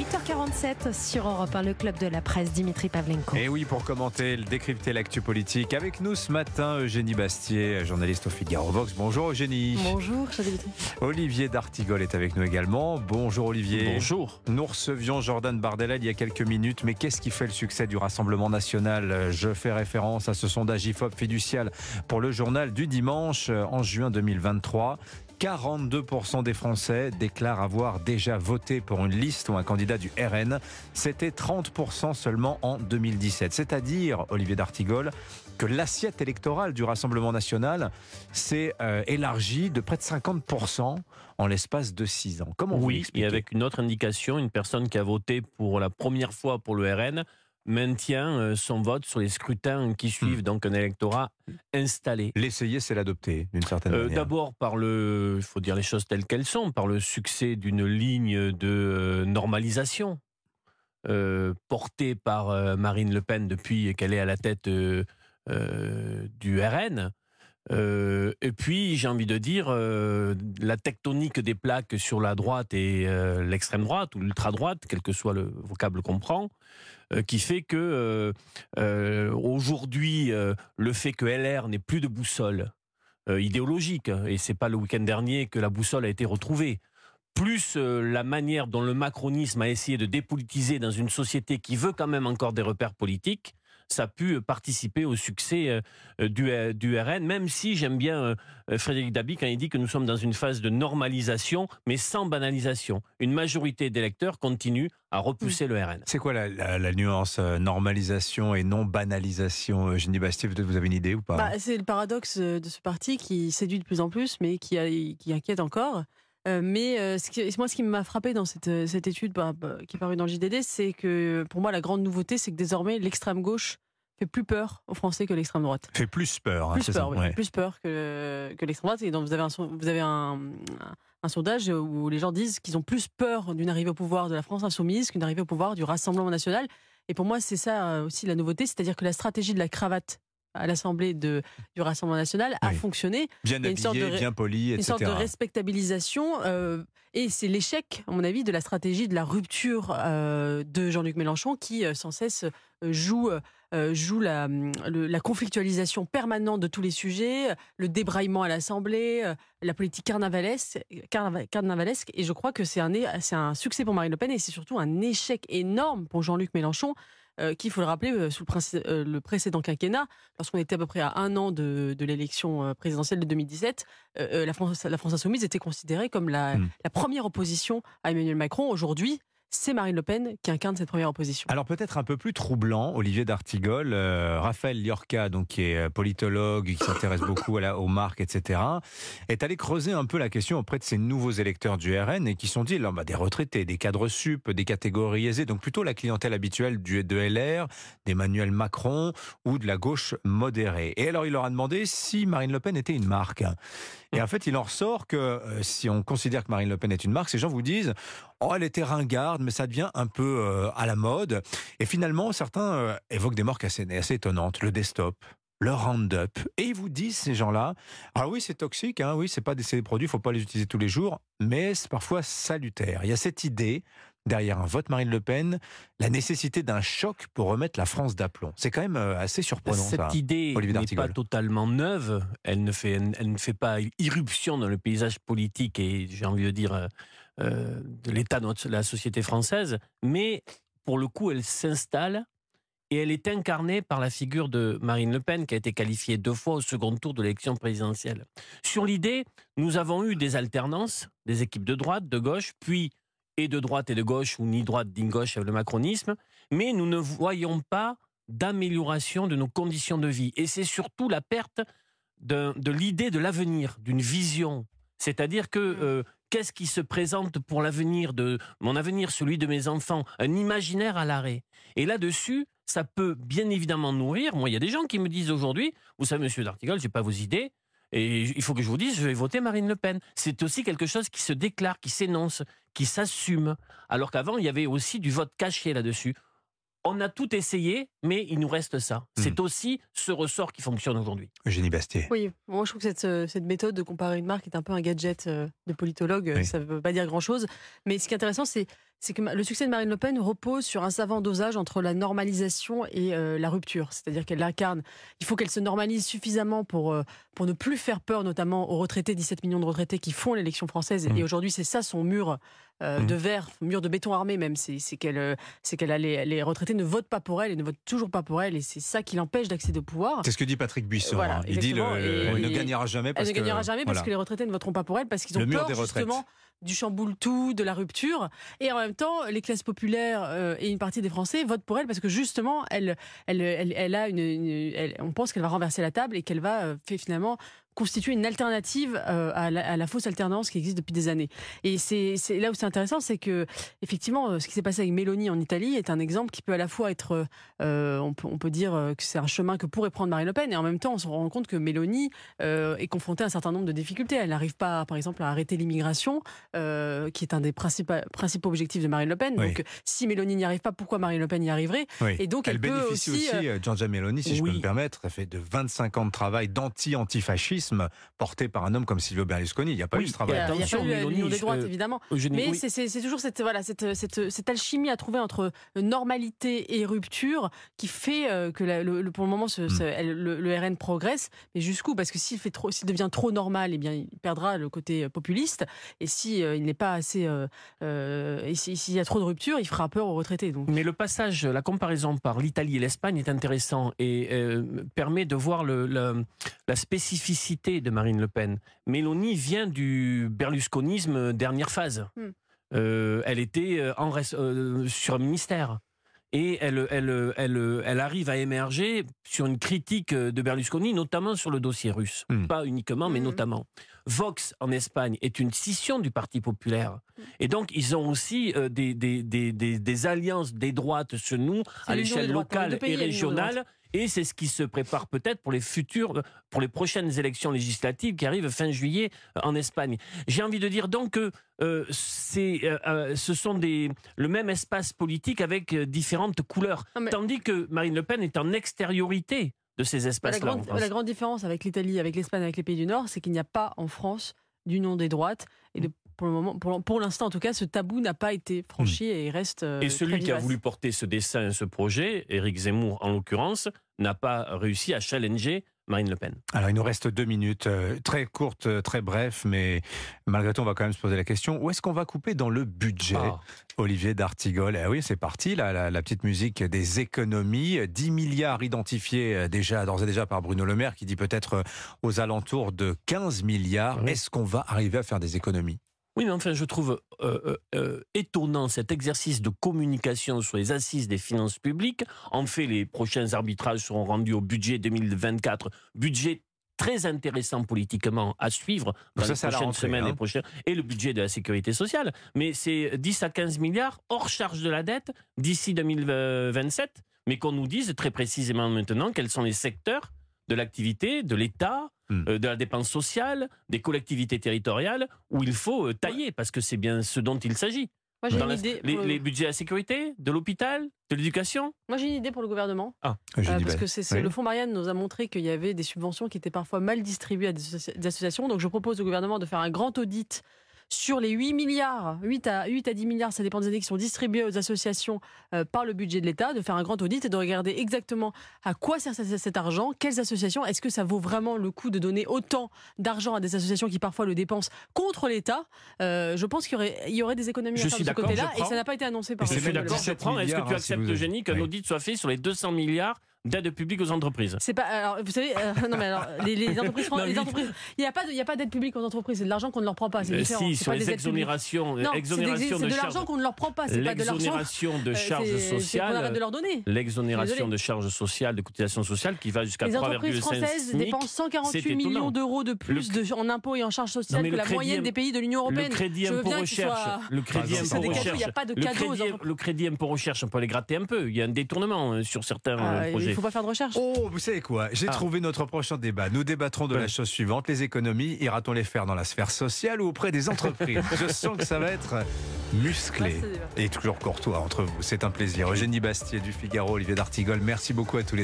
8h47 sur Europe 1, le club de la presse, Dimitri Pavlenko. Et oui, pour commenter, décrypter l'actu politique, avec nous ce matin, Eugénie Bastier, journaliste au Figaro Vox. Bonjour Eugénie. Bonjour, cher Dimitri. Olivier D'Artigol est avec nous également. Bonjour Olivier. Bonjour. Nous recevions Jordan Bardella il y a quelques minutes, mais qu'est-ce qui fait le succès du Rassemblement National? Je fais référence à ce sondage IFOP fiducial pour le journal du dimanche en juin 2023. 42% des Français déclarent avoir déjà voté pour une liste ou un candidat du RN. C'était 30% seulement en 2017. C'est-à-dire, Olivier D'Artigol, que l'assiette électorale du Rassemblement national s'est euh, élargie de près de 50% en l'espace de 6 ans. Comment oui, et avec une autre indication, une personne qui a voté pour la première fois pour le RN maintient euh, son vote sur les scrutins qui suivent, hmm. donc un électorat installé. L'essayer, c'est l'adopter, d'une certaine euh, manière. D'abord par le, il faut dire les choses telles qu'elles sont, par le succès d'une ligne de euh, normalisation portée par Marine Le Pen depuis qu'elle est à la tête du RN. Euh, et puis, j'ai envie de dire, euh, la tectonique des plaques sur la droite et euh, l'extrême droite ou l'ultra-droite, quel que soit le vocable qu'on prend, qui fait que aujourd'hui, le fait que LR n'ait plus de boussole idéologique, et c'est pas le week-end dernier que la boussole a été retrouvée, plus la manière dont le macronisme a essayé de dépolitiser dans une société qui veut quand même encore des repères politiques, ça a pu participer au succès euh, euh, du, euh, du RN, même si j'aime bien Frédéric Dabi quand il dit que nous sommes dans une phase de normalisation, mais sans banalisation. Une majorité d'électeurs continue à repousser le RN. C'est quoi la, nuance normalisation et non banalisation Jenny Bastier, peut-être vous avez une idée ou pas? Bah, C'est le paradoxe de ce parti qui séduit de plus en plus, mais qui, qui inquiète encore. Mais ce moi, ce qui m'a frappé dans cette, cette étude bah, bah, qui est parue dans le JDD, c'est que pour moi, la grande nouveauté, c'est que désormais, l'extrême gauche fait plus peur aux Français que l'extrême droite. Fait plus peur, hein, plus, peur plus peur que, que l'extrême droite. Et donc vous avez, un, vous avez un, un, sondage où les gens disent qu'ils ont plus peur d'une arrivée au pouvoir de la France insoumise qu'une arrivée au pouvoir du Rassemblement national. Et pour moi, c'est ça euh, aussi la nouveauté, c'est-à-dire que la stratégie de la cravate à l'Assemblée du Rassemblement national a fonctionné. Bien habillé, bien poli, etc. Une sorte de respectabilisation. Euh, et c'est l'échec, à mon avis, de la stratégie de la rupture euh, de Jean-Luc Mélenchon qui, sans cesse, joue euh, joue la, la, conflictualisation permanente de tous les sujets, le débraillement à l'Assemblée, euh, la politique carnavalesque, carnavalesque. Et je crois que c'est un, un succès pour Marine Le Pen et c'est surtout un échec énorme pour Jean-Luc Mélenchon. Euh, qui, il faut le rappeler, sous le, le précédent quinquennat, lorsqu'on était à peu près à un an de, de l'élection présidentielle de 2017, la, France, la France insoumise était considérée comme la, mmh. la première opposition à Emmanuel Macron. Aujourd'hui, c'est Marine Le Pen qui incarne cette première opposition. Alors peut-être un peu plus troublant, Olivier d'Artigol, euh, Raphaël Liorca, donc qui est euh, politologue, qui s'intéresse beaucoup à la, aux marques, etc., est allé creuser un peu la question auprès de ces nouveaux électeurs du RN et qui sont dit, là, bah, des retraités, des cadres sup, des catégories aisées, donc plutôt la clientèle habituelle du, de LR, d'Emmanuel Macron ou de la gauche modérée. Et alors il leur a demandé si Marine Le Pen était une marque. Et en fait, il en ressort que euh, si on considère que Marine Le Pen est une marque, ces gens vous disent Oh, elle était ringarde, mais ça devient un peu euh, à la mode. Et finalement, certains euh, évoquent des marques assez, assez étonnantes. Le desktop, le Roundup. Et ils vous disent, ces gens-là, ah oui, c'est toxique, hein, oui, c'est pas des, produits, il faut pas les utiliser tous les jours, mais c'est parfois salutaire. Il y a cette idée derrière un vote Marine Le Pen, la nécessité d'un choc pour remettre la France d'aplomb. C'est quand même euh, assez surprenant. Cette idée n'est pas totalement neuve. Elle ne fait, elle ne fait pas irruption dans le paysage politique et j'ai envie de dire euh, euh, de l'état de la société française, mais pour le coup, elle s'installe et elle est incarnée par la figure de Marine Le Pen, qui a été qualifiée deux fois au second tour de l'élection présidentielle. Sur l'idée, nous avons eu des alternances, des équipes de droite, de gauche, puis et de droite et de gauche, ou ni droite ni gauche avec le macronisme, mais nous ne voyons pas d'amélioration de nos conditions de vie. Et c'est surtout la perte de, l'idée de l'avenir, d'une vision. C'est-à-dire que mmh. euh, qu'est-ce qui se présente pour l'avenir de mon avenir, celui de mes enfants, un imaginaire à l'arrêt. Et là-dessus, ça peut bien évidemment nourrir. Moi, il y a des gens qui me disent aujourd'hui, vous savez, Monsieur D'Artigol, j'ai pas vos idées, et il faut que je vous dise, je vais voter Marine Le Pen. C'est aussi quelque chose qui se déclare, qui s'énonce, qui s'assume. Alors qu'avant, il y avait aussi du vote caché là-dessus. On a tout essayé, mais il nous reste ça. Hmm. C'est aussi ce ressort qui fonctionne aujourd'hui. Eugénie Bastier. Oui, moi je trouve que cette, euh, cette méthode de comparer une marque est un peu un gadget euh, de politologue. Oui. Ça ne veut pas dire grand-chose. Mais ce qui est intéressant, c'est c'est que le succès de Marine Le Pen repose sur un savant dosage entre la normalisation et euh, la rupture. C'est-à-dire qu'elle incarne. Il faut qu'elle se normalise suffisamment pour, euh, pour ne plus faire peur, notamment aux retraités, 17 millions de retraités qui font l'élection française. Mmh. Et aujourd'hui, c'est ça son mur euh, Mmh. de verre, mur de béton armé même. C'est qu'elle euh, c'est qu'elle a les, les retraités ne votent pas pour elle et ne votent toujours pas pour elle. Et c'est ça qui l'empêche d'accéder au pouvoir. C'est ce que dit Patrick Buisson. Voilà, hein. Il dit le, elle ne gagnera jamais parce Elle ne gagnera que, jamais parce voilà. que les retraités ne voteront pas pour elle parce qu'ils ont peur des retraites. justement du chamboule tout, de la rupture. Et en même temps, les classes populaires euh, et une partie des Français votent pour elle parce que justement, elle, elle, elle, elle a une, on pense qu'elle va renverser la table et qu'elle va euh, finalement constituer une alternative euh, à, la, fausse alternance qui existe depuis des années. Et c'est là où c'est intéressant, c'est que effectivement, euh, ce qui s'est passé avec Mélanie en Italie est un exemple qui peut à la fois être, on, peut, on peut dire que c'est un chemin que pourrait prendre Marine Le Pen, et en même temps, on se rend compte que Mélanie est confrontée à un certain nombre de difficultés. Elle n'arrive pas, par exemple, à arrêter l'immigration, euh, qui est un des principaux, principaux objectifs de Marine Le Pen. Oui. Donc, si Mélanie n'y arrive pas, pourquoi Marine Le Pen y arriverait? Oui. Et donc, elle, elle, peut bénéficie aussi, aussi, euh, euh, Giorgia Meloni, si je peux me permettre, elle fait de 25 ans de travail d'anti-antifascisme porté par un homme comme Silvio Berlusconi. Il n'y a pas Oui, eu ce travail. il y a pas eu l'union des droites, euh, évidemment. Mais oui. c'est- toujours cette, voilà, cette, cette, cette alchimie à trouver entre normalité et rupture qui fait euh, que la- le, le- pour le moment ce- Mm. ce- elle- le, le RN progresse. Mais jusqu'où? Parce que s'il fait trop, s'il devient trop normal, eh bien il perdra le côté euh, populiste. Et si euh, il n'est pas assez, euh, euh, si- s'il y a trop de rupture, il fera peur aux retraités. Donc Mais le passage, la comparaison par l'Italie et l'Espagne est intéressant et euh, permet de voir le- le- la spécificité de Marine Le Pen. Mélanie vient du berlusconisme dernière phase. Hmm. Euh, elle était en euh, sur un ministère. Et elle, elle, elle, elle arrive à émerger sur une critique de Berlusconi, notamment sur le dossier russe. Hmm. Pas uniquement, mais Hmm. notamment. Vox en Espagne est une scission du Parti populaire. Et donc, ils ont aussi euh, des, des, des, des, des alliances des droites se nouent à l'échelle locale et régionale. Et c'est ce qui se prépare peut-être pour les futures, pour les prochaines élections législatives qui arrivent fin juillet euh, en Espagne. J'ai envie de dire donc que euh, c'est, euh, ce sont des, le même espace politique avec différentes couleurs. Mais- Tandis que Marine Le Pen est en extériorité de ces espaces-là. la grande différence avec l'Italie, avec l'Espagne, avec les pays du Nord, c'est qu'il n'y a pas en France d'union des droites. Et de- pour le moment, pour, pour l'instant en tout cas, ce tabou n'a pas été franchi et il reste. euh, Et très celui qui a voulu porter ce dessin, ce projet, Éric Zemmour en l'occurrence, n'a pas réussi à challenger Marine Le Pen. Alors, il nous reste deux minutes, euh, très courtes, euh, très bref, mais malgré tout, on va quand même se poser la question où est-ce qu'on va couper dans le budget Ah. Olivier d'Artigol? Eh oui, c'est parti, là, la, la petite musique des économies. 10 milliards identifiés déjà, d'ores et déjà par Bruno Le Maire, qui dit peut-être aux alentours de 15 milliards. Oui. Est-ce qu'on va arriver à faire des économies? Oui, mais enfin, je trouve euh, euh, euh, étonnant cet exercice de communication sur les assises des finances publiques. En fait, les prochains arbitrages seront rendus au budget 2024, budget très intéressant politiquement à suivre dans ça, les prochaines rentrée, semaines hein. et prochaines, et le budget de la sécurité sociale. Mais c'est 10 à 15 milliards hors charge de la dette d'ici 2027, mais qu'on nous dise très précisément maintenant quels sont les secteurs de l'activité, de l'État, Hmm. euh, de la dépense sociale, des collectivités territoriales, où il faut euh, tailler, parce que c'est bien ce dont il s'agit. Moi j'ai une la- idée. les, pour le- les budgets à la sécurité, de l'hôpital, de l'éducation? Moi j'ai une idée pour le gouvernement. Je Euh, dis, parce bah, que c'est c'est- oui. le fonds Marianne nous a montré qu'il y avait des subventions qui étaient parfois mal distribuées à des associations. Donc je propose au gouvernement de faire un grand audit sur les 8 milliards, 8 à, 8 à 10 milliards, ça dépend des années, qui sont distribués aux associations euh, par le budget de l'État, de faire un grand audit et de regarder exactement à quoi sert cet- cet argent, quelles associations, est-ce que ça vaut vraiment le coup de donner autant d'argent à des associations qui parfois le dépensent contre l'État? Euh, Je pense qu'il y aurait, il y aurait des économies Je à faire suis de ce d'accord, côté-là et ça n'a pas été annoncé par Je le suis d'accord, je 17 prends. Est-ce que tu si acceptes, Eugénie, qu'un oui. audit soit fait sur les 200 milliards d'aide publique aux entreprises C'est pas. Alors, vous savez, euh, non mais alors, les, les entreprises, Non, les il n'y a pas, de- il y a pas d'aide publique aux entreprises. C'est de l'argent qu'on ne leur prend pas. C'est Euh, différent. Si, sur pas les des exonérations, Non, c'est exonérations des- de l'argent qu'on ne leur prend pas. C'est pas de l'argent. L'exonération de euh, charges c'est qu'on arrête sociales. de leur donner. L'exonération de charges sociales, de cotisations sociales qui va jusqu'à Les entreprises 3,5 françaises dépensent 148 c'est étonnant. millions d'euros de plus Le- de- en impôts et en charges sociales Non, que le la crédit moyenne des pays de l'Union Le européenne. crédit Je veux impôt recherche, le crédit impôt cadeaux, il recherche, n'y a pas de le cadeaux crédit, le crédit impôt recherche, on peut les gratter un peu. Il y a un détournement euh, sur certains Ah, euh, projets Il ne faut pas faire de recherche. Oh, vous savez quoi? J'ai Ah. trouvé notre prochain débat. Nous débattrons de la chose suivante les économies. Ira-t-on les faire dans la sphère sociale ou auprès des entreprises? Je sens que ça va être musclé et toujours courtois entre vous. C'est un plaisir. Eugénie Bastier du Figaro, Olivier d'Artigol, merci beaucoup à tous les deux.